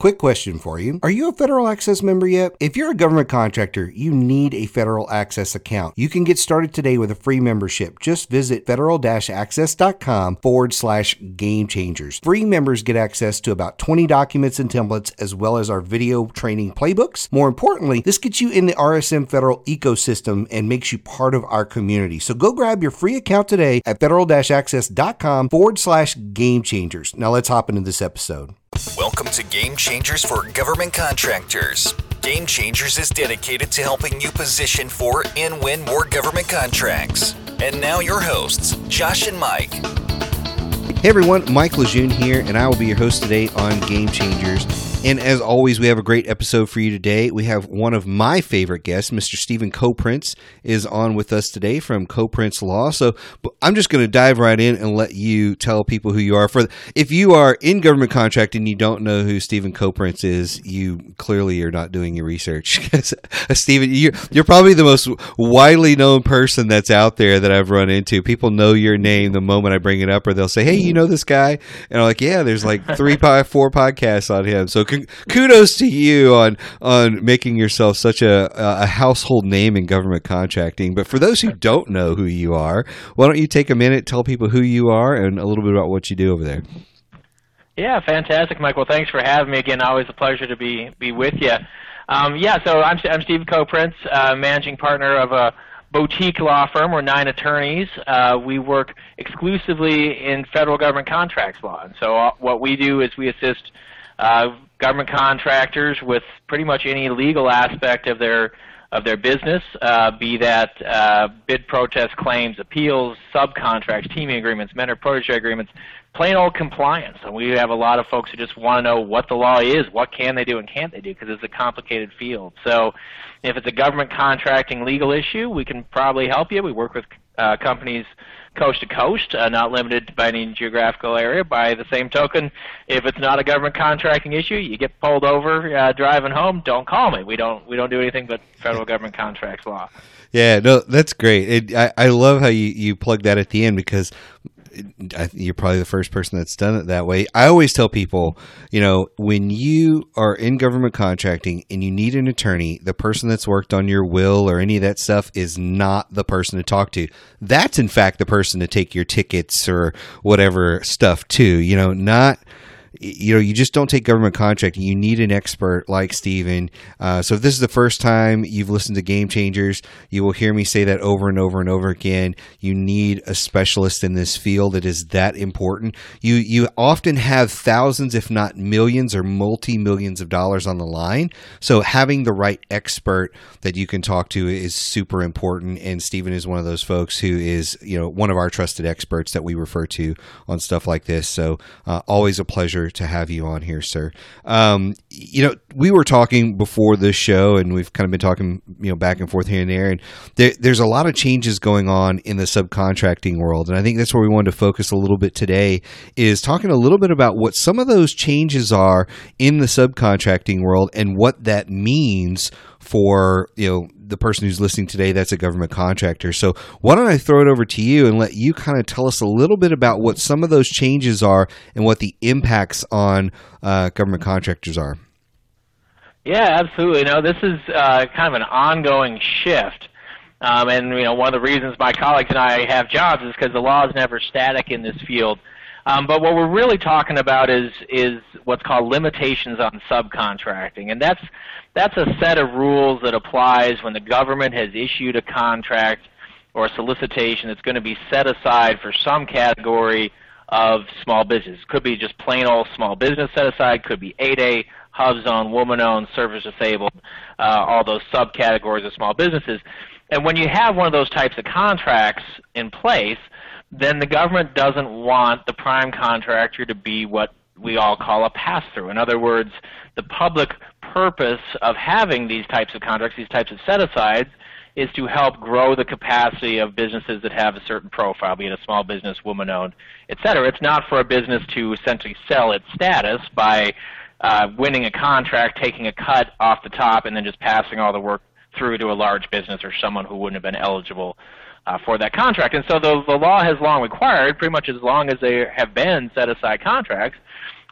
Quick question for you. Are you a Federal Access member yet? If you're a government contractor, you need a Federal Access account. You can get started today with a free membership. Just visit federal-access.com forward slash game changers. Free members get access to about 20 documents and templates as well as our video training playbooks. More importantly, this gets you in the RSM Federal ecosystem and makes you part of our community. So go grab your free account today at federal-access.com forward slash game changers. Now let's hop into this episode. Welcome to Game Changers for Government Contractors. Game Changers is dedicated to helping you position for and win more government contracts. And now your hosts, Josh and Mike. Hey everyone, Mike Lejeune here, and I will be your host today on Game Changers. And as always, we have a great episode for you today. We have one of my favorite guests, Mr. Stephen Koprince, is on with us today from Koprince Law. So I'm just going to dive right in and let you tell people who you are. For if you are in government contracting and you don't know who Stephen Koprince is, you clearly are not doing your research. Uh, Stephen, you're, you're probably the most widely known person that's out there that I've run into. People know your name the moment I bring it up, or they'll say, "Hey, you know this guy?" And I'm like, "Yeah, there's like three, four podcasts on him." So kudos to you on on making yourself such a a household name in government contracting. But for those who don't know who you are, why don't you take a minute, tell people who you are, and a little bit about what you do over there? Yeah, fantastic, Michael. Thanks for having me again. Always a pleasure to be be with you. Um, yeah, so I'm I'm Steve Koprince, uh, managing partner of a boutique law firm. We're nine attorneys. Uh, we work exclusively in federal government contracts law, and so uh, what we do is we assist uh, government contractors with pretty much any legal aspect of their of their business, uh, be that uh, bid protest claims, appeals, subcontracts, teaming agreements, mentor protege agreements, plain old compliance. And we have a lot of folks who just want to know what the law is, what can they do and can't they do, because it's a complicated field. So if it's a government contracting legal issue, we can probably help you. We work with uh, companies coast to coast, uh, not limited by any geographical area. By the same token, if it's not a government contracting issue, you get pulled over uh, driving home. Don't call me. We don't we don't do anything but federal government contracts law. Yeah, no, that's great. It, I I love how you you plug that at the end because you're probably the first person that's done it that way. I always tell people, you know, when you are in government contracting and you need an attorney, the person that's worked on your will or any of that stuff is not the person to talk to. That's in fact the person to take your tickets or whatever stuff to, you know, not you know, you just don't take government contracting. You need an expert like Stephen. Uh, so if this is the first time you've listened to Game Changers, you will hear me say that over and over and over again. You need a specialist in this field. It is that important. You you often have thousands, if not millions, or multi millions of dollars on the line. So having the right expert that you can talk to is super important. And Stephen is one of those folks who is you know one of our trusted experts that we refer to on stuff like this. So uh, always a pleasure to have you on here, sir. Um, you know, we were talking before this show, and we've kind of been talking, you know, back and forth here and there, and there, there's a lot of changes going on in the subcontracting world, and I think that's where we wanted to focus a little bit today is talking a little bit about what some of those changes are in the subcontracting world and what that means for you know the person who's listening today that's a government contractor. So why don't I throw it over to you and let you kind of tell us a little bit about what some of those changes are and what the impacts on uh, government contractors are. Yeah, absolutely. No, this is uh, kind of an ongoing shift. Um, and you know, one of the reasons my colleagues and I have jobs is because the law is never static in this field. Um, but what we're really talking about is is what's called limitations on subcontracting, and that's that's a set of rules that applies when the government has issued a contract or a solicitation that's going to be set aside for some category of small business. Could be just plain old small business set aside, could be 8A, HUBZone, woman owned, service disabled, uh, all those subcategories of small businesses. And when you have one of those types of contracts in place, then the government doesn't want the prime contractor to be what we all call a pass through. In other words, the public purpose of having these types of contracts, these types of set asides, is to help grow the capacity of businesses that have a certain profile, be it a small business, woman owned, et cetera. It's not for a business to essentially sell its status by uh, winning a contract, taking a cut off the top, and then just passing all the work through to a large business or someone who wouldn't have been eligible uh, for that contract. And so the, the law has long required, pretty much as long as there have been set aside contracts,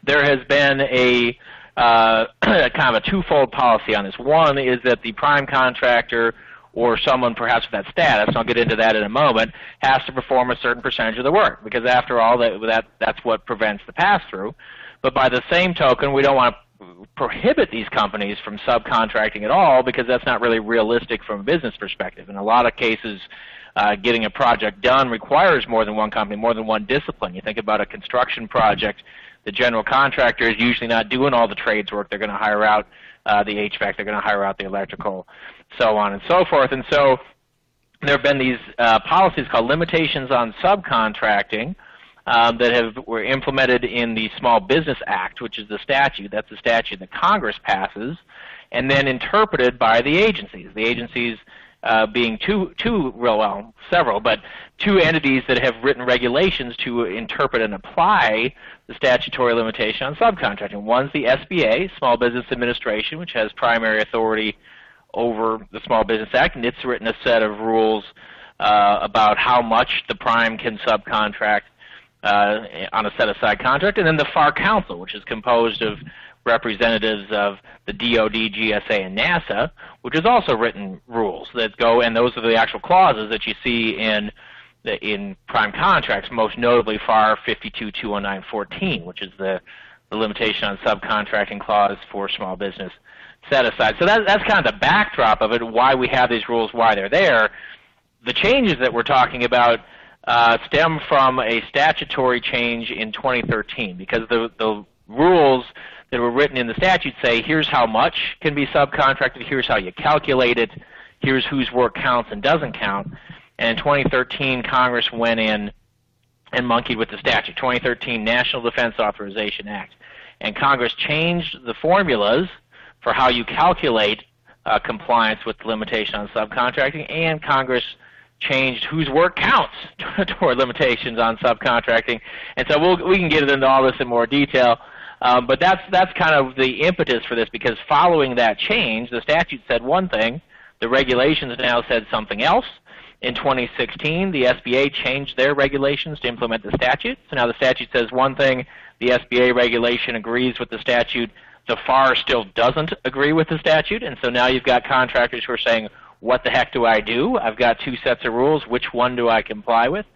there has been a uh, kind of a twofold policy on this. One is that the prime contractor or someone perhaps with that status, and I'll get into that in a moment, has to perform a certain percentage of the work because after all, that, that that's what prevents the pass-through. But by the same token, we don't want to prohibit these companies from subcontracting at all because that's not really realistic from a business perspective. In a lot of cases, uh, getting a project done requires more than one company, more than one discipline. You think about a construction project, the general contractor is usually not doing all the trades work. They're going to hire out uh, the HVAC, they're going to hire out the electrical, so on and so forth. And so there have been these uh, policies called limitations on subcontracting um, that have were implemented in the Small Business Act, which is the statute. That's the statute that Congress passes, and then interpreted by the agencies. The agencies uh, being two, two, well, several, but two entities that have written regulations to interpret and apply the statutory limitation on subcontracting. One's the SBA, Small Business Administration, which has primary authority over the Small Business Act, and it's written a set of rules uh, about how much the prime can subcontract uh, on a set-aside contract, and then the FAR Council, which is composed of representatives of the DoD, GSA, and NASA, which has also written rules that go, and those are the actual clauses that you see in the, in prime contracts, most notably FAR 52-209-14, which is the, the limitation on subcontracting clause for small business set aside. So that, that's kind of the backdrop of it, why we have these rules, why they're there. The changes that we're talking about uh, stem from a statutory change in 2013 because the, the rules that were written in the statute say here's how much can be subcontracted, here's how you calculate it, here's whose work counts and doesn't count. And in 2013, Congress went in and monkeyed with the statute, 2013 National Defense Authorization Act. And Congress changed the formulas for how you calculate uh, compliance with the limitation on subcontracting, and Congress changed whose work counts toward limitations on subcontracting. And so we'll, we can get into all this in more detail. Um, but that's that's kind of the impetus for this because following that change, the statute said one thing, the regulations now said something else. In 2016, the SBA changed their regulations to implement the statute. So now the statute says one thing, the SBA regulation agrees with the statute. The FAR still doesn't agree with the statute, and so now you've got contractors who are saying, what the heck do I do? I've got two sets of rules. Which one do I comply with?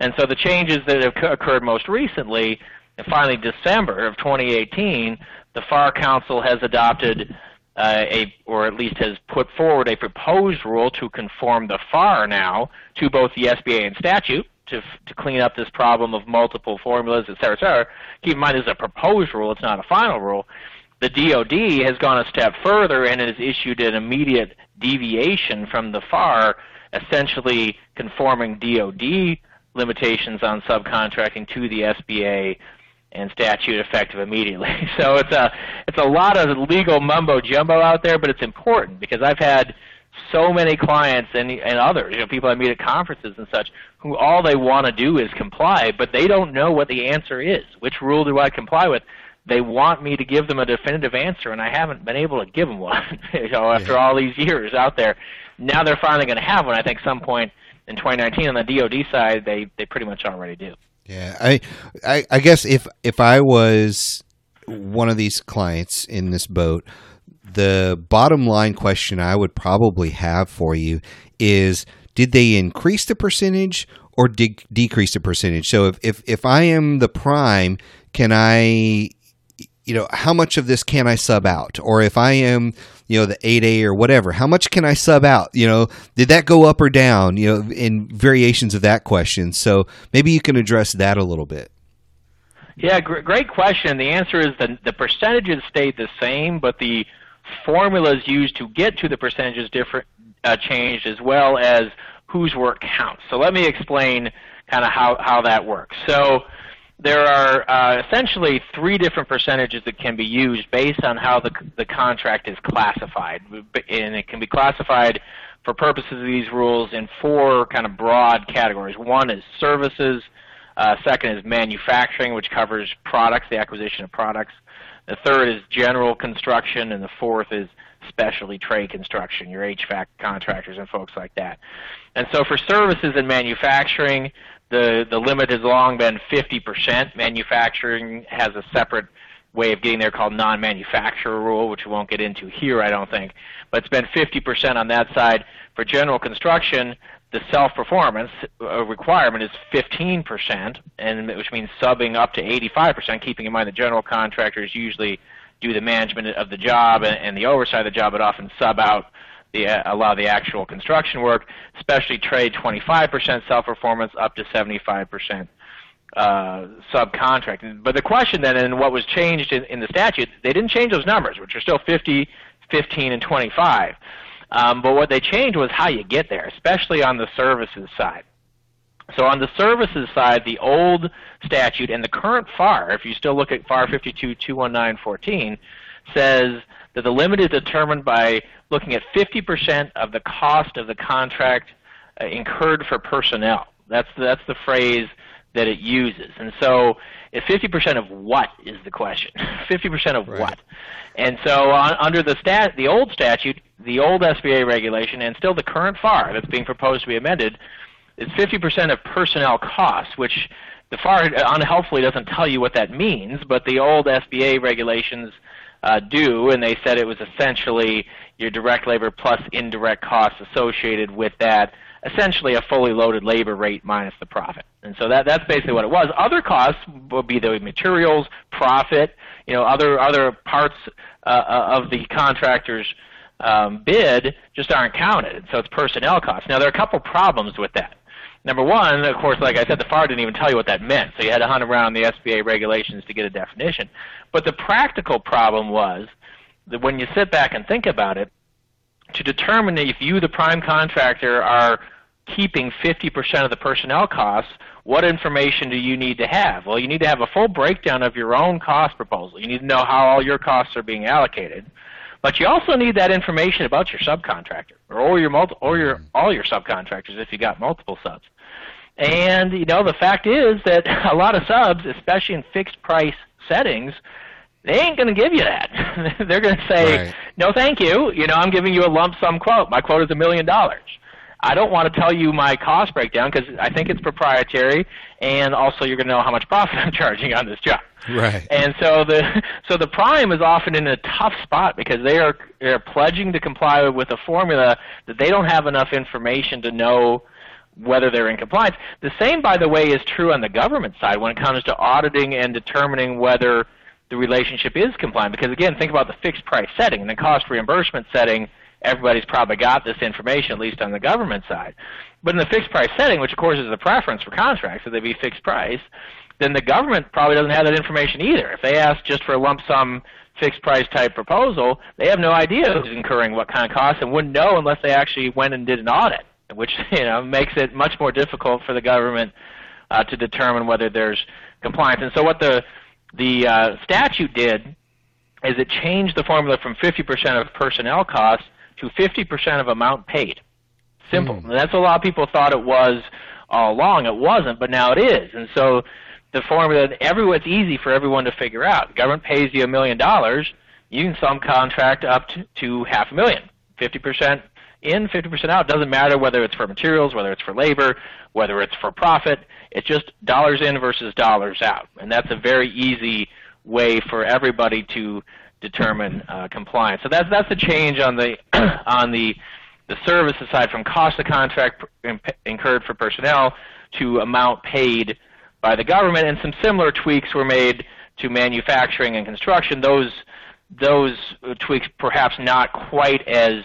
And so the changes that have occurred most recently and finally, December of 2018, the FAR Council has adopted uh, a, or at least has put forward a proposed rule to conform the FAR now to both the SBA and statute to, to clean up this problem of multiple formulas, et cetera, et cetera. Keep in mind, it's a proposed rule; it's not a final rule. The DoD has gone a step further and has issued an immediate deviation from the FAR, essentially conforming DoD limitations on subcontracting to the SBA and statute effective immediately. So it's a it's a lot of legal mumbo jumbo out there, but it's important because I've had so many clients and and others, you know, people I meet at conferences and such, who all they want to do is comply, but they don't know what the answer is. Which rule do I comply with? They want me to give them a definitive answer, and I haven't been able to give them one. you know, after yeah. all these years out there, now they're finally going to have one. I think some point in 2019 on the DoD side, they they pretty much already do. Yeah, I, I, I guess if if I was one of these clients in this boat, the bottom line question I would probably have for you is: Did they increase the percentage or de- decrease the percentage? So if, if if I am the prime, can I you know, how much of this can I sub out? Or if I am, you know, the 8A or whatever, how much can I sub out? You know, did that go up or down, you know, in variations of that question? So maybe you can address that a little bit. Yeah, gr- great question. The answer is the, the percentages stayed the same, but the formulas used to get to the percentages different uh, changed as well as whose work counts. So let me explain kind of how, how that works. So there are uh, essentially three different percentages that can be used based on how the, the contract is classified. And it can be classified for purposes of these rules in four kind of broad categories. One is services, uh, second is manufacturing, which covers products, the acquisition of products. The third is general construction, and the fourth is specialty trade construction, your HVAC contractors and folks like that. And so for services and manufacturing, the the limit has long been 50%. Manufacturing has a separate way of getting there called non-manufacturer rule, which we won't get into here, I don't think. But it's been 50% on that side. For general construction, the self-performance uh, requirement is 15%, and which means subbing up to 85%. Keeping in mind the general contractors usually do the management of the job and, and the oversight of the job, but often sub out the, the actual construction work. Specialty trade 25% self-performance up to 75% uh, subcontract. But the question then, and what was changed in, in the statute, they didn't change those numbers, which are still 50, 15, and 25. Um, but what they changed was how you get there, especially on the services side. So on the services side, the old statute and the current FAR, if you still look at FAR 52.219.14, says that the limit is determined by looking at 50% of the cost of the contract uh, incurred for personnel. That's that's the phrase that it uses. And so, 50% of what is the question? 50% of right. what? And so, on, under the stat, the old statute, the old SBA regulation, and still the current FAR that's being proposed to be amended, is 50% of personnel costs, which the FAR unhelpfully doesn't tell you what that means, but the old SBA regulations uh, do, and they said it was essentially your direct labor plus indirect costs associated with that essentially a fully loaded labor rate minus the profit. And so that that's basically what it was. Other costs would be the materials, profit, you know, other other parts uh, uh, of the contractor's um, bid just aren't counted. So it's personnel costs. Now there are a couple problems with that. Number one, of course, like I said, the FAR didn't even tell you what that meant, so you had to hunt around the SBA regulations to get a definition. But the practical problem was that when you sit back and think about it, to determine if you, the prime contractor, are keeping 50% of the personnel costs, what information do you need to have? Well, you need to have a full breakdown of your own cost proposal. You need to know how all your costs are being allocated. But you also need that information about your subcontractor or all your multi- or your mm-hmm. all your subcontractors if you got multiple subs. And you know the fact is that a lot of subs, especially in fixed price settings, they ain't going to give you that. They're going to say, right. "No, thank you. You know, I'm giving you a lump sum quote. My quote is a million dollars." I don't want to tell you my cost breakdown because I think it's proprietary, and also you're going to know how much profit I'm charging on this job. Right. And so the so the prime is often in a tough spot because they are they're pledging to comply with a formula that they don't have enough information to know whether they're in compliance. The same, by the way, is true on the government side when it comes to auditing and determining whether the relationship is compliant. Because again, think about the fixed price setting and the cost reimbursement setting everybody's probably got this information, at least on the government side. But in the fixed price setting, which of course is the preference for contracts, so they be fixed price, then the government probably doesn't have that information either. If they ask just for a lump sum fixed price type proposal, they have no idea who's incurring what kind of costs and wouldn't know unless they actually went and did an audit, which you know makes it much more difficult for the government uh, to determine whether there's compliance. And so what the the uh, statute did is it changed the formula from 50% of personnel costs to 50% of amount paid. Simple. Mm. That's what a lot of people thought it was all along. It wasn't, but now it is. And so the formula, everyone, it's easy for everyone to figure out. The government pays you a million dollars, you can subcontract up to, to half a million. 50% in, 50% out. It doesn't matter whether it's for materials, whether it's for labor, whether it's for profit. It's just dollars in versus dollars out. And that's a very easy way for everybody to determine uh, compliance. So that's that's a change on the on the the services side from cost of contract incurred for personnel to amount paid by the government, and some similar tweaks were made to manufacturing and construction. Those those tweaks perhaps not quite as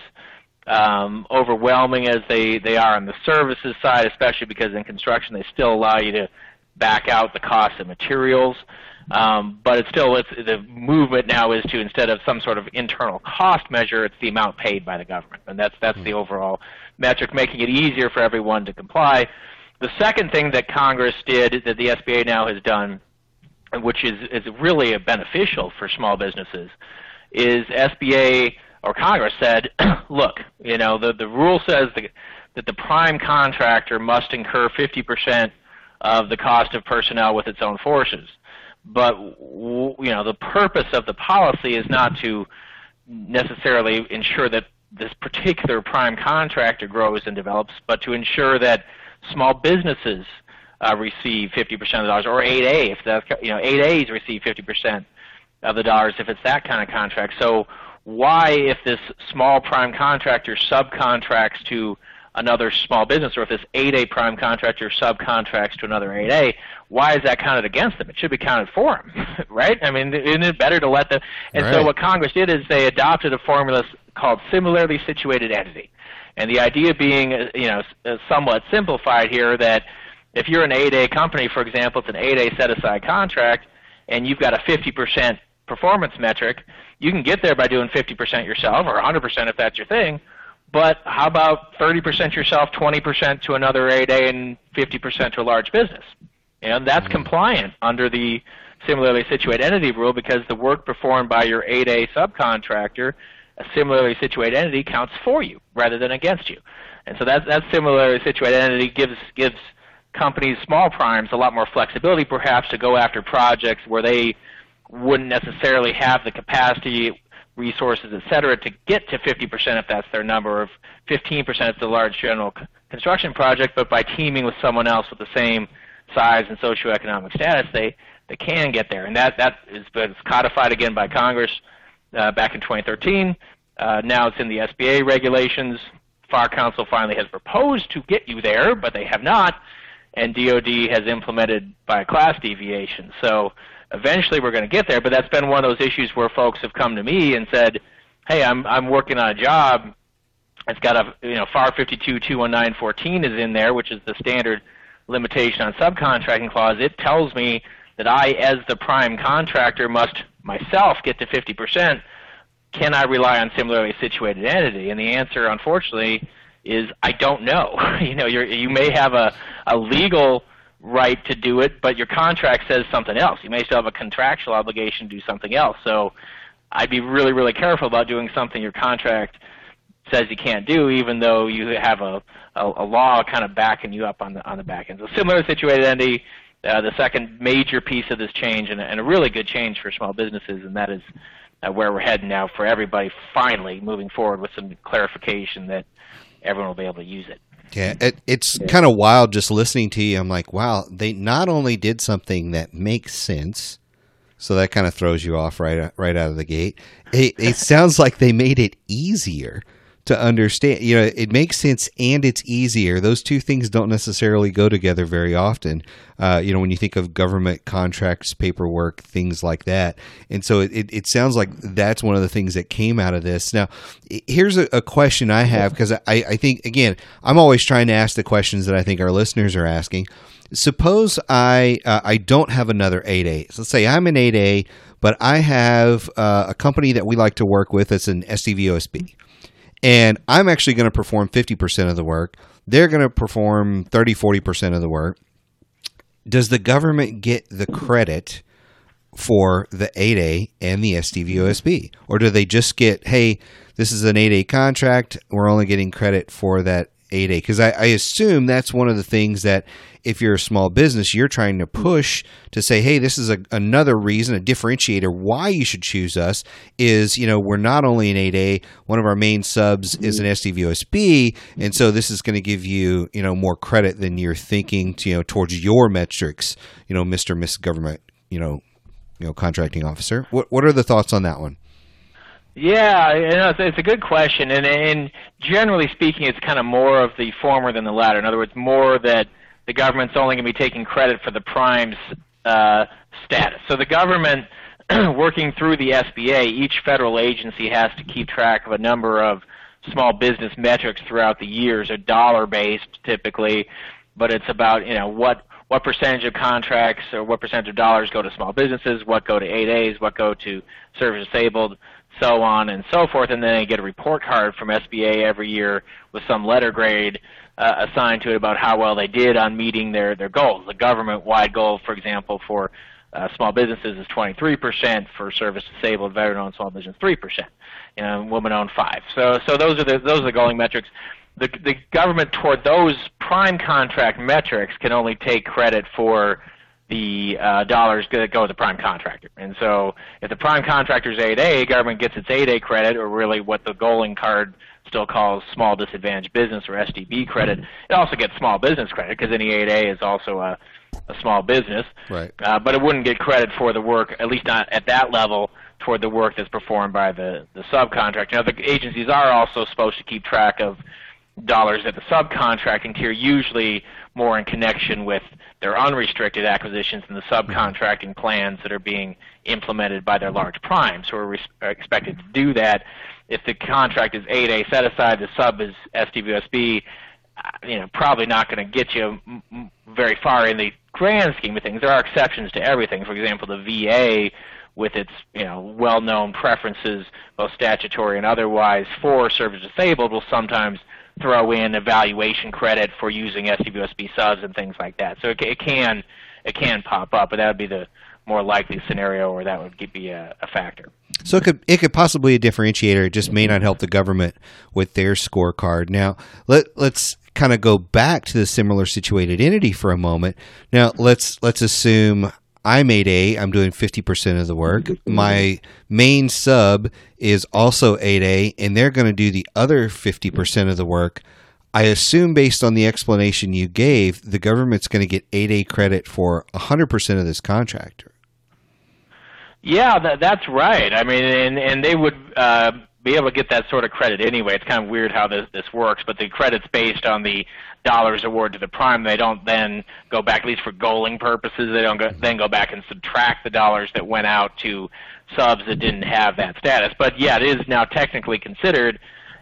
um, overwhelming as they, they are on the services side, especially because in construction they still allow you to back out the cost of materials. Um, but it's still it's, the movement now is to instead of some sort of internal cost measure, it's the amount paid by the government, and that's that's the overall metric, making it easier for everyone to comply. The second thing that Congress did that the SBA now has done, which is is really beneficial for small businesses, is SBA or Congress said, look, you know the the rule says that that the prime contractor must incur 50% of the cost of personnel with its own forces but you know the purpose of the policy is not to necessarily ensure that this particular prime contractor grows and develops, but to ensure that small businesses uh, receive 50% of the dollars, or 8A if that's you know 8As receive 50% of the dollars if it's that kind of contract. So why, if this small prime contractor subcontracts to another small business, or if this 8A prime contractor subcontracts to another 8A, why is that counted against them? It should be counted for them, right? I mean, isn't it better to let them? And right. so what Congress did is they adopted a formula called similarly situated entity, and the idea being, you know, uh, somewhat simplified here that if you're an 8A company, for example, it's an 8A set-aside contract, and you've got a 50% performance metric, you can get there by doing 50% yourself or 100% if that's your thing. But how about 30% yourself, 20% to another 8A, and 50% to a large business? And that's mm-hmm. compliant under the similarly situated entity rule because the work performed by your 8A subcontractor, a similarly situated entity, counts for you rather than against you. And so that that similarly situated entity gives gives companies, small primes, a lot more flexibility perhaps to go after projects where they wouldn't necessarily have the capacity, resources, et cetera, to get to 50% if that's their number, or 15% if it's a large general construction project, but by teaming with someone else with the same size and socioeconomic status, they, they can get there. And that, that is codified again by Congress uh, back in 2013. Uh, now it's in the SBA regulations. FAR Council finally has proposed to get you there, but they have not, and DoD has implemented by class deviation. So eventually we're going to get there. But that's been one of those issues where folks have come to me and said, "Hey, I'm I'm working on a job. It's got a you know FAR 52 21914 is in there, which is the standard limitation on subcontracting clause. It tells me that I, as the prime contractor, must myself get to 50 percent." Can I rely on similarly situated entity? And the answer, unfortunately, is I don't know. you know, you you may have a, a legal right to do it, but your contract says something else. You may still have a contractual obligation to do something else. So I'd be really, really careful about doing something your contract says you can't do, even though you have a, a, a law kind of backing you up on the on the back end. So similar situated entity, uh, the second major piece of this change, and, and a really good change for small businesses, and that is uh, where we're heading now for everybody. Finally, moving forward with some clarification that everyone will be able to use it. Yeah, mm-hmm. it, it's yeah. kind of wild just listening to you. I'm like, wow, they not only did something that makes sense, so that kind of throws you off right right out of the gate. It, it sounds like they made it easier to understand. You know, it makes sense and it's easier. Those two things don't necessarily go together very often. Uh, you know, when you think of government contracts, paperwork, things like that. And so it, it sounds like that's one of the things that came out of this. Now, here's a, a question I have because I, I think, again, I'm always trying to ask the questions that I think our listeners are asking. Suppose I uh, I don't have another 8A. So let's say I'm an 8A, but I have uh, a company that we like to work with that's an SDVOSB and I'm actually going to perform 50% of the work. They're going to perform 30, 40% of the work. Does the government get the credit for the 8A and the SDVOSB? Or do they just get, hey, this is an 8A contract, we're only getting credit for that 8A? Because I, I, assume that's one of the things that if you're a small business, you're trying to push to say, hey, this is a, another reason, a differentiator why you should choose us is, you know, we're not only an 8A, one of our main subs is an SDVOSB, and so this is going to give you, you know, more credit than you're thinking, to, you know, towards your metrics, you know, Mr. Miss Government, you know, you know, contracting officer. What what are the thoughts on that one? Yeah, you know, it's, it's a good question, and, and generally speaking, it's kind of more of the former than the latter. In other words, more that the government's only going to be taking credit for the prime's uh, status. So the government, working through the SBA, each federal agency has to keep track of a number of small business metrics throughout the years. They're dollar based typically, but it's about you know what what percentage of contracts or what percentage of dollars go to small businesses, what go to 8As, what go to service disabled, so on and so forth, and then they get a report card from SBA every year with some letter grade uh, assigned to it about how well they did on meeting their their goals. The government-wide goal, for example, for uh, small businesses is 23%, for service disabled, veteran-owned small business 3%, you know, woman-owned 5. So so those are the those are the goaling metrics. The the government toward those prime contract metrics can only take credit for the uh, dollars that go to the prime contractor. And so if the prime contractor is 8A, government gets its 8A credit, or really what the goaling card still calls small disadvantaged business or SDB credit. It also gets small business credit because any 8A is also a a small business. Right. Uh, but it wouldn't get credit for the work, at least not at that level, toward the work that's performed by the, the subcontractor. Now, the agencies are also supposed to keep track of dollars at the subcontracting tier, usually more in connection with their unrestricted acquisitions and the subcontracting plans that are being implemented by their large primes who are, are expected to do that. If the contract is 8A set aside, the sub is SDVSB, uh, you know, probably not going to get you very far in the grand scheme of things. There are exceptions to everything. For example, the VA with its you know well-known preferences, both statutory and otherwise, for service disabled will sometimes throw in evaluation credit for using SDVSB subs and things like that. So it, it can it can pop up, but that would be the more likely scenario, or that would be a, a factor. So it could it could possibly a differentiator. It just may not help the government with their scorecard. Now let let's kind of go back to the similar situated entity for a moment. Now let's let's assume I'm 8A. I'm doing 50% of the work. My main sub is also 8A, and they're going to do the other 50% of the work. I assume, based on the explanation you gave, the government's going to get 8A credit for 100% of this contractor. Yeah, that, that's right. I mean, and, and they would uh, be able to get that sort of credit anyway. It's kind of weird how this, this works, but the credit's based on the dollars awarded to the prime. They don't then go back, at least for goaling purposes, they don't go, then go back and subtract the dollars that went out to subs that didn't have that status. But yeah, it is now technically considered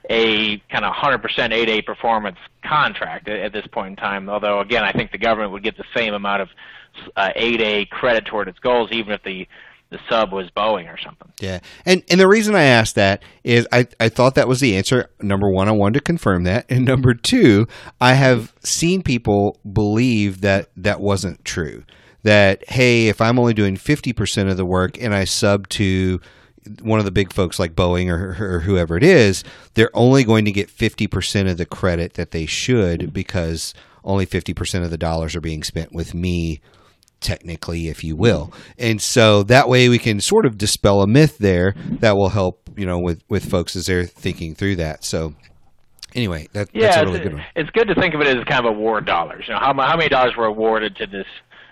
a kind of 100% 8A performance contract at, this point in time. Although, again, I think the government would get the same amount of uh, 8A credit toward its goals, even if the the sub was Boeing or something. Yeah, and and the reason I asked that is I I thought that was the answer. Number one, I wanted to confirm that, and number two, I have seen people believe that that wasn't true. That hey, if I'm only doing fifty percent of the work and I sub to one of the big folks like Boeing or, or whoever it is, they're only going to get 50% of the credit that they should because only 50% of the dollars are being spent with me technically if you will and so that way we can sort of dispel a myth there that will help you know with with folks as they're thinking through that so anyway that, yeah, that's a really good one it's good to think of it as kind of award dollars you know how, how many dollars were awarded to this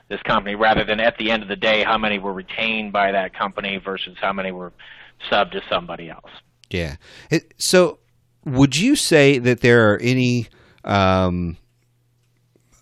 this company rather than at the end of the day how many were retained by that company versus how many were subbed to somebody else. Yeah. It, so would you say that there are any um,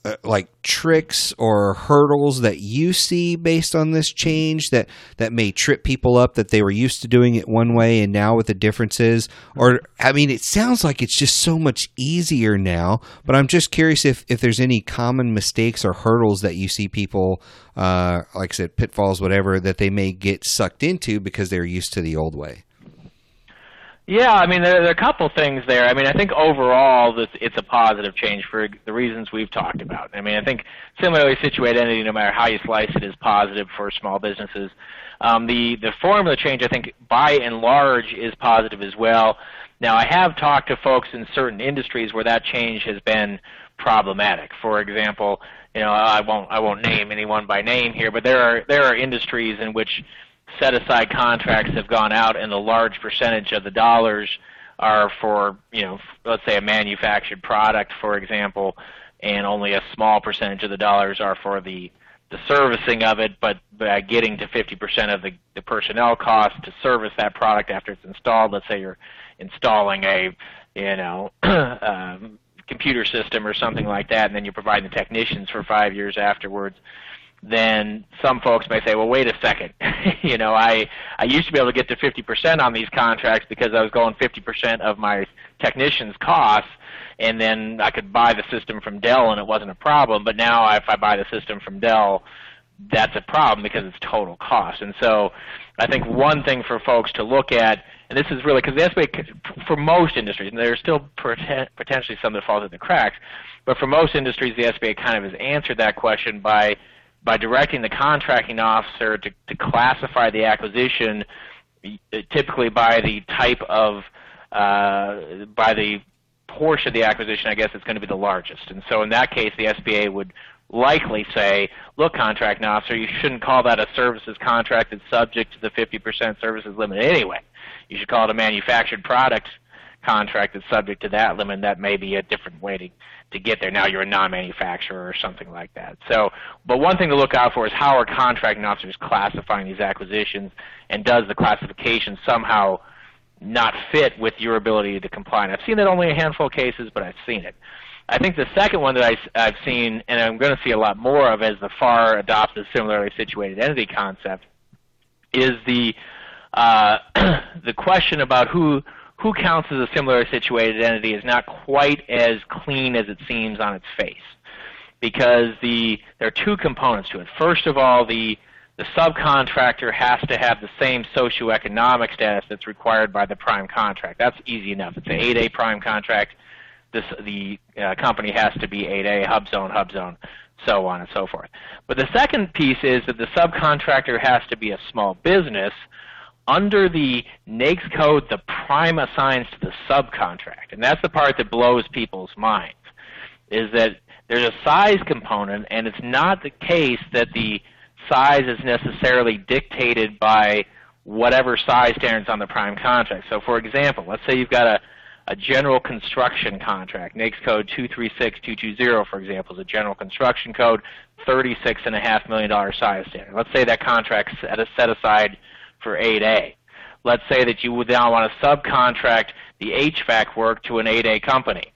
uh, like tricks or hurdles that you see based on this change that that may trip people up that they were used to doing it one way and now with the differences or i mean it sounds like it's just so much easier now but i'm just curious if if there's any common mistakes or hurdles that you see people uh, like i said pitfalls whatever that they may get sucked into because they're used to the old way yeah, I mean, there, there are a couple things there. I mean, I think overall, this, it's a positive change for the reasons we've talked about. I mean, I think similarly situated entity, no matter how you slice it, is positive for small businesses. Um, the the formula change, I think, by and large, is positive as well. Now, I have talked to folks in certain industries where that change has been problematic. For example, you know, I won't I won't name anyone by name here, but there are there are industries in which set aside contracts have gone out and a large percentage of the dollars are for, you know, let's say a manufactured product, for example, and only a small percentage of the dollars are for the the servicing of it, but by getting to 50% of the, the personnel cost to service that product after it's installed, let's say you're installing a, you know, um, computer system or something like that, and then you provide the technicians for five years afterwards, then some folks may say, well, wait a second. you know, I, I used to be able to get to 50% on these contracts because I was going 50% of my technicians' costs, and then I could buy the system from Dell and it wasn't a problem. But now if I buy the system from Dell, that's a problem because it's total cost. And so I think one thing for folks to look at, and this is really because the SBA, for most industries, and there's still potentially some that fall through the cracks, but for most industries, the SBA kind of has answered that question by – by directing the contracting officer to, to classify the acquisition typically by the type of uh, by the portion of the acquisition, I guess it's going to be the largest. And so in that case, the SBA would likely say, look, contracting officer, you shouldn't call that a services contract that's subject to the 50% services limit anyway. You should call it a manufactured product contract that's subject to that limit. That may be a different way to, to get there. Now you're a non-manufacturer or something like that. So, but one thing to look out for is how are contracting officers classifying these acquisitions, and does the classification somehow not fit with your ability to comply? And I've seen that only a handful of cases, but I've seen it. I think the second one that I, I've seen, and I'm going to see a lot more of as the FAR adopts the similarly situated entity concept, is the uh, the question about who who counts as a similarly situated entity is not quite as clean as it seems on its face, because the there are two components to it. First of all, the the subcontractor has to have the same socioeconomic status that's required by the prime contract. That's easy enough. It's an 8A prime contract. This, the uh, company has to be 8A, HUBZone, hub zone, so on and so forth. But the second piece is that the subcontractor has to be a small business under the NAICS code, the prime assigns to the subcontract, and that's the part that blows people's minds, is that there's a size component, and it's not the case that the size is necessarily dictated by whatever size standards on the prime contract. So, for example, let's say you've got a, a general construction contract. NAICS code 236220, for example, is a general construction code, $36.5 million size standard. Let's say that contract's set aside for 8A. Let's say that you would now want to subcontract the HVAC work to an 8A company.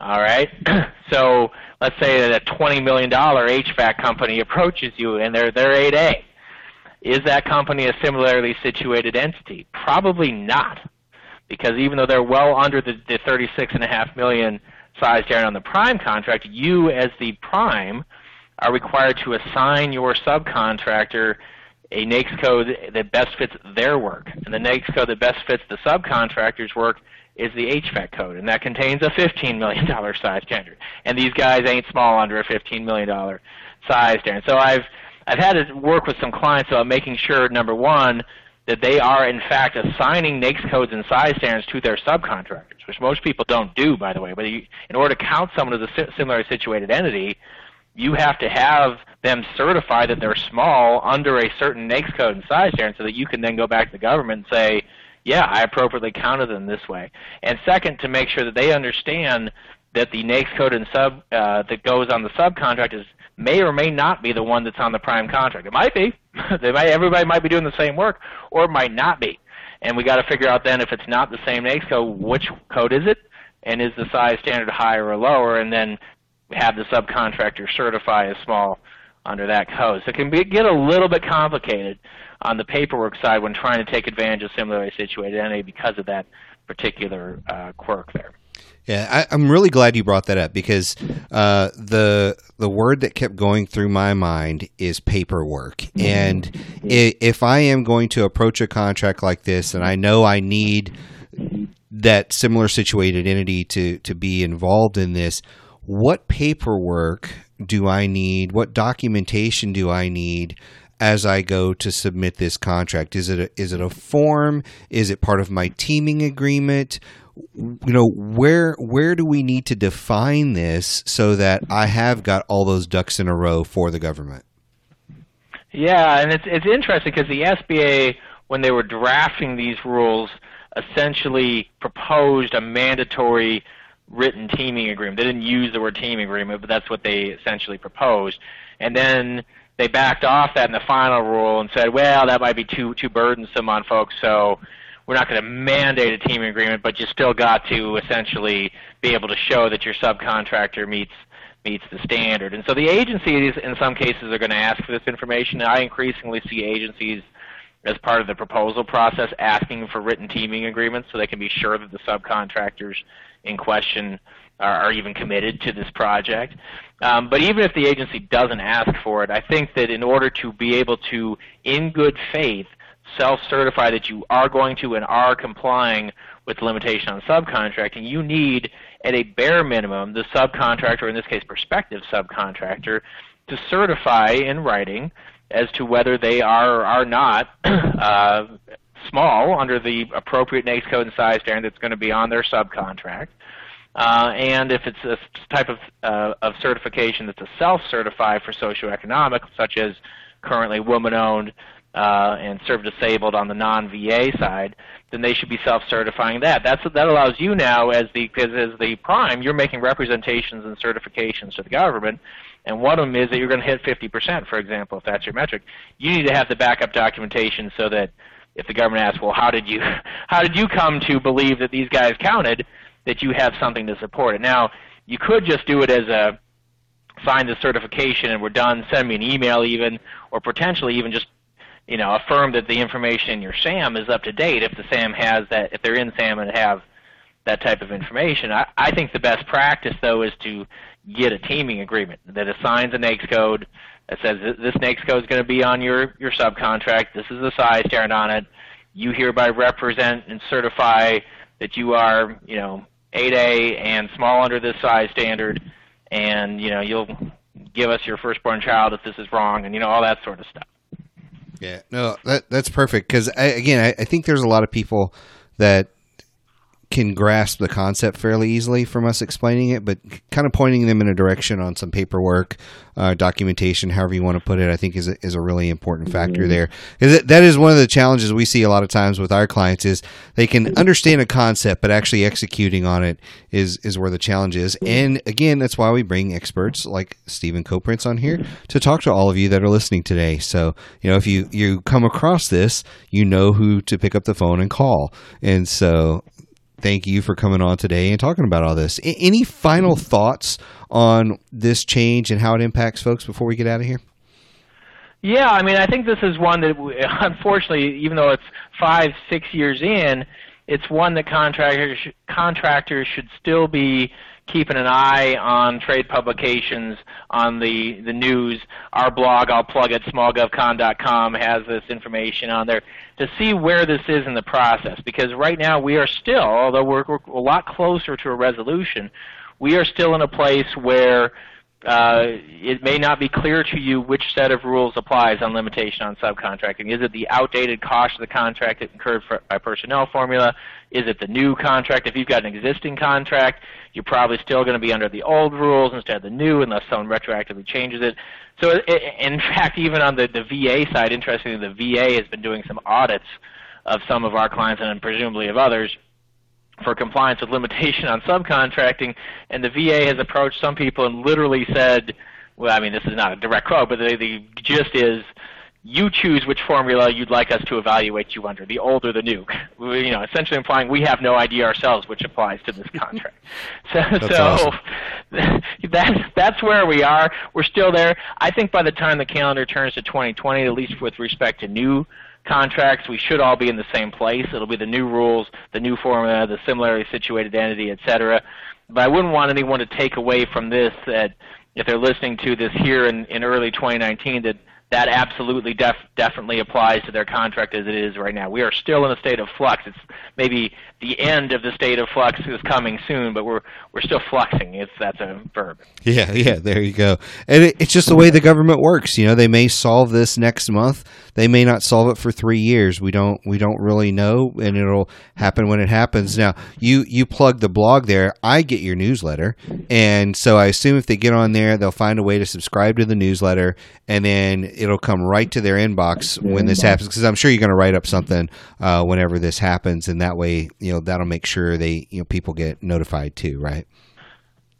All right? so let's say that a $20 million HVAC company approaches you and they're, they're 8A. Is that company a similarly situated entity? Probably not. Because even though they're well under the, the 36.5 million size down on the prime contract, you as the prime are required to assign your subcontractor a NAICS code that best fits their work. And the NAICS code that best fits the subcontractor's work is the HVAC code, and that contains a $15 million size standard. And these guys ain't small under a $15 million size standard. So I've I've had to work with some clients about making sure, number one, that they are in fact assigning NAICS codes and size standards to their subcontractors, which most people don't do, by the way. But you, in order to count someone as a similarly situated entity, you have to have them certify that they're small under a certain NAICS code and size standard so that you can then go back to the government and say, yeah, I appropriately counted them this way. And second, to make sure that they understand that the NAICS code and sub uh, that goes on the subcontract is may or may not be the one that's on the prime contract. It might be. they might, everybody might be doing the same work, or it might not be. And we got to figure out then if it's not the same NAICS code, which code is it, and is the size standard higher or lower, and then have the subcontractor certify as small under that code. So it can be, get a little bit complicated on the paperwork side when trying to take advantage of similarly situated entity because of that particular uh, quirk there. Yeah, I, am really glad you brought that up because uh, the the word that kept going through my mind is paperwork. And if I am going to approach a contract like this, and I know I need that similar situated entity to to be involved in this, what paperwork do I need? What documentation do I need as I go to submit this contract? Is it a, is it a form? Is it part of my teaming agreement? You know, where where do we need to define this so that I have got all those ducks in a row for the government? Yeah, and it's it's interesting because the SBA when they were drafting these rules essentially proposed a mandatory written teaming agreement. They didn't use the word teaming agreement, but that's what they essentially proposed. And then they backed off that in the final rule and said, well, that might be too too burdensome on folks, so we're not going to mandate a teaming agreement, but you still got to essentially be able to show that your subcontractor meets meets the standard. And so the agencies, in some cases, are going to ask for this information. I increasingly see agencies as part of the proposal process asking for written teaming agreements so they can be sure that the subcontractors in question are, are even committed to this project. Um, but even if the agency doesn't ask for it, I think that in order to be able to, in good faith, self-certify that you are going to and are complying with the limitation on subcontracting, you need, at a bare minimum, the subcontractor, in this case prospective subcontractor, to certify in writing as to whether they are or are not uh, small under the appropriate NAICS code and size standard that's going to be on their subcontract. Uh, and if it's a type of, uh, of certification that's a self-certified for socioeconomic, such as currently woman-owned, uh, and serve disabled on the non-VA side, then they should be self-certifying that. That's that allows you now as the as the prime, you're making representations and certifications to the government, and one of them is that you're going to hit 50%, for example, if that's your metric. You need to have the backup documentation so that if the government asks, well, how did you how did you come to believe that these guys counted, that you have something to support it. Now, you could just do it as a sign the certification and we're done. Send me an email even, or potentially even just you know, affirm that the information in your SAM is up to date if the SAM has that, if they're in SAM and have that type of information. I, I think the best practice, though, is to get a teaming agreement that assigns a NAICS code that says this NAICS code is going to be on your, your subcontract. This is the size standard on it. You hereby represent and certify that you are, you know, 8A and small under this size standard, and you know you'll give us your firstborn child if this is wrong, and you know all that sort of stuff. Yeah, no, that that's perfect because again, I, I think there's a lot of people that can grasp the concept fairly easily from us explaining it, but kind of pointing them in a direction on some paperwork, uh, documentation, however you want to put it, I think is a, is a really important factor mm-hmm. there. Because that is one of the challenges we see a lot of times with our clients is they can understand a concept, but actually executing on it is is where the challenge is. And again, that's why we bring experts like Steven Koprince on here to talk to all of you that are listening today. So you know, if you you come across this, you know who to pick up the phone and call. And so thank you for coming on today and talking about all this. I- any final mm-hmm. thoughts on this change and how it impacts folks before we get out of here? Yeah, I mean, I think this is one that, unfortunately, even though it's five, six years in, it's one that contractors contractors should still be keeping an eye on trade publications, on the, the news. Our blog, I'll plug it, smallgovcon.com, has this information on there to see where this is in the process. Because right now we are still, although we're, we're a lot closer to a resolution, we are still in a place where uh, it may not be clear to you which set of rules applies on limitation on subcontracting. Is it the outdated cost of the contract incurred for, by personnel formula? Is it the new contract? If you've got an existing contract, you're probably still going to be under the old rules instead of the new unless someone retroactively changes it. So, it, in fact, even on the, the VA side, interestingly, the VA has been doing some audits of some of our clients and presumably of others for compliance with limitation on subcontracting, and the VA has approached some people and literally said, well, I mean, this is not a direct quote, but the, the gist is, you choose which formula you'd like us to evaluate you under, the old or the new. You know, essentially implying we have no idea ourselves which applies to this contract. So, that's so awesome. that's that's where we are. We're still there. I think by the time the calendar turns to 2020, at least with respect to new contracts, we should all be in the same place. It'll be the new rules, the new formula, the similarly situated entity, etc. But I wouldn't want anyone to take away from this that if they're listening to this here in, in early 2019 that that absolutely def- definitely applies to their contract as it is right now. We are still in a state of flux. It's maybe the end of the state of flux is coming soon, but we're we're still fluxing. If that's a verb. Yeah, yeah. There you go. And it, it's just the way the government works. You know, they may solve this next month. They may not solve it for three years. We don't we don't really know, and it'll happen when it happens. Now, you you plug the blog there. I get your newsletter, and so I assume if they get on there, they'll find a way to subscribe to the newsletter, and then it'll come right to their inbox when this happens. Because I'm sure you're going to write up something uh, whenever this happens, and that way. You know that'll make sure they you know people get notified too, right?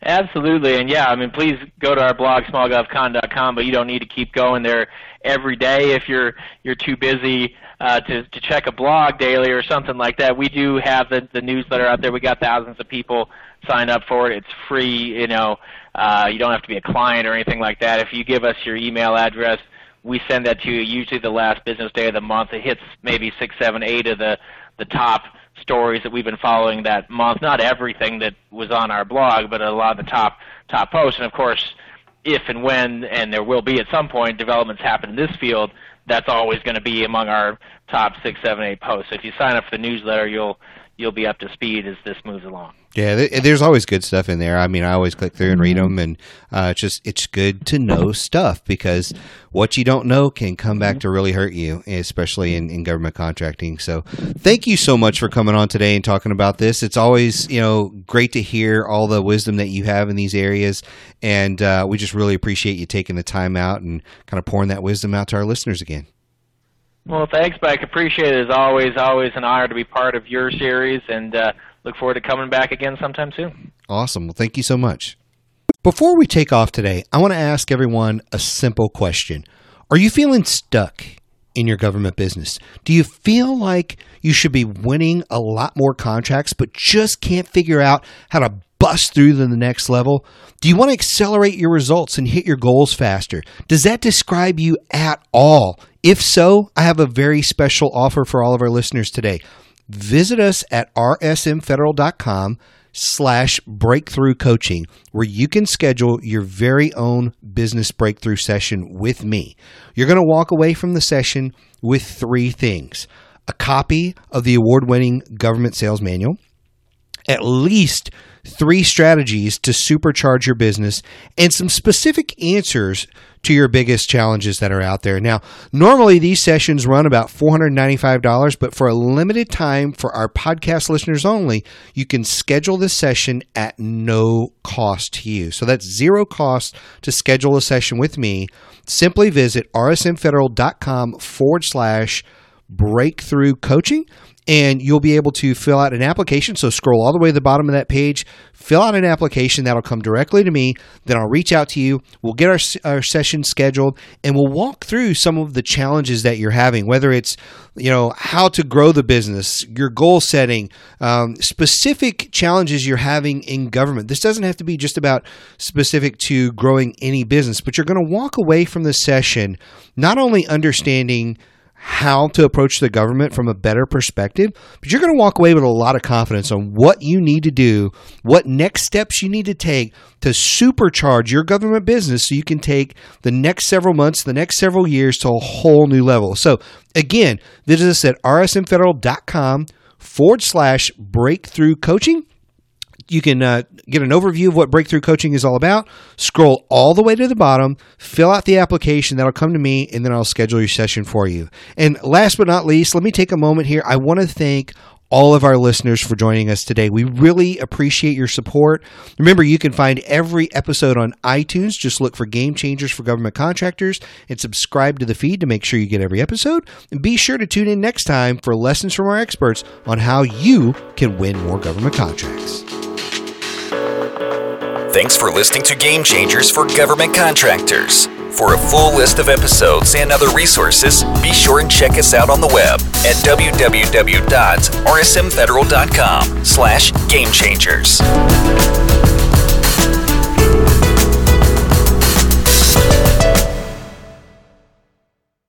Absolutely, and yeah, I mean, please go to our blog smallgovcon.com, but you don't need to keep going there every day if you're you're too busy uh, to to check a blog daily or something like that. We do have the the newsletter out there. We got thousands of people signed up for it. It's free. You know, uh, you don't have to be a client or anything like that. If you give us your email address, we send that to you usually the last business day of the month. It hits maybe six, seven, eight of the the top stories that we've been following that month. Not everything that was on our blog, but a lot of the top top posts. And of course, if and when, and there will be at some point, developments happen in this field, that's always going to be among our top six, seven, eight posts. So if you sign up for the newsletter, you'll you'll be up to speed as this moves along. Yeah, there's always good stuff in there. I mean, I always click through and read them, mm-hmm. and uh, it's just it's good to know stuff because what you don't know can come back mm-hmm. to really hurt you, especially in, in government contracting. So, thank you so much for coming on today and talking about this. It's always you know great to hear all the wisdom that you have in these areas, and uh, we just really appreciate you taking the time out and kind of pouring that wisdom out to our listeners again. Well, thanks, Mike. Appreciate it. As always, always an honor to be part of your series, and uh, look forward to coming back again sometime soon. Awesome. Well, thank you so much. Before we take off today, I want to ask everyone a simple question. Are you feeling stuck in your government business? Do you feel like you should be winning a lot more contracts, but just can't figure out how to bust through to the next level? Do you want to accelerate your results and hit your goals faster? Does that describe you at all? If so, I have a very special offer for all of our listeners today. Visit us at rsmfederal.com slash breakthrough coaching where you can schedule your very own business breakthrough session with me. You're going to walk away from the session with three things. A copy of the award-winning government sales manual, at least three strategies to supercharge your business, and some specific answers to your biggest challenges that are out there. Now, normally these sessions run about $495, but for a limited time for our podcast listeners only, you can schedule this session at no cost to you. So that's zero cost to schedule a session with me. Simply visit rsmfederal.com forward slash breakthrough coaching and you'll be able to fill out an application. So scroll all the way to the bottom of that page, fill out an application that'll come directly to me. Then I'll reach out to you. We'll get our, our session scheduled and we'll walk through some of the challenges that you're having, whether it's, you know, how to grow the business, your goal setting, um, specific challenges you're having in government. This doesn't have to be just about specific to growing any business, but you're going to walk away from the session not only understanding how to approach the government from a better perspective, but you're going to walk away with a lot of confidence on what you need to do, what next steps you need to take to supercharge your government business so you can take the next several months, the next several years to a whole new level. So, again, visit us at rsmfederal.com forward slash breakthrough coaching you can uh, get an overview of what breakthrough coaching is all about. Scroll all the way to the bottom, fill out the application. That'll come to me, and then I'll schedule your session for you. And last but not least, let me take a moment here. I want to thank all of our listeners for joining us today. We really appreciate your support. Remember, you can find every episode on iTunes. Just look for Game Changers for Government Contractors and subscribe to the feed to make sure you get every episode. And be sure to tune in next time for lessons from our experts on how you can win more government contracts. Thanks for listening to Game Changers for Government Contractors. For a full list of episodes and other resources, be sure and check us out on the web at www.rsmfederal.com slash gamechangers.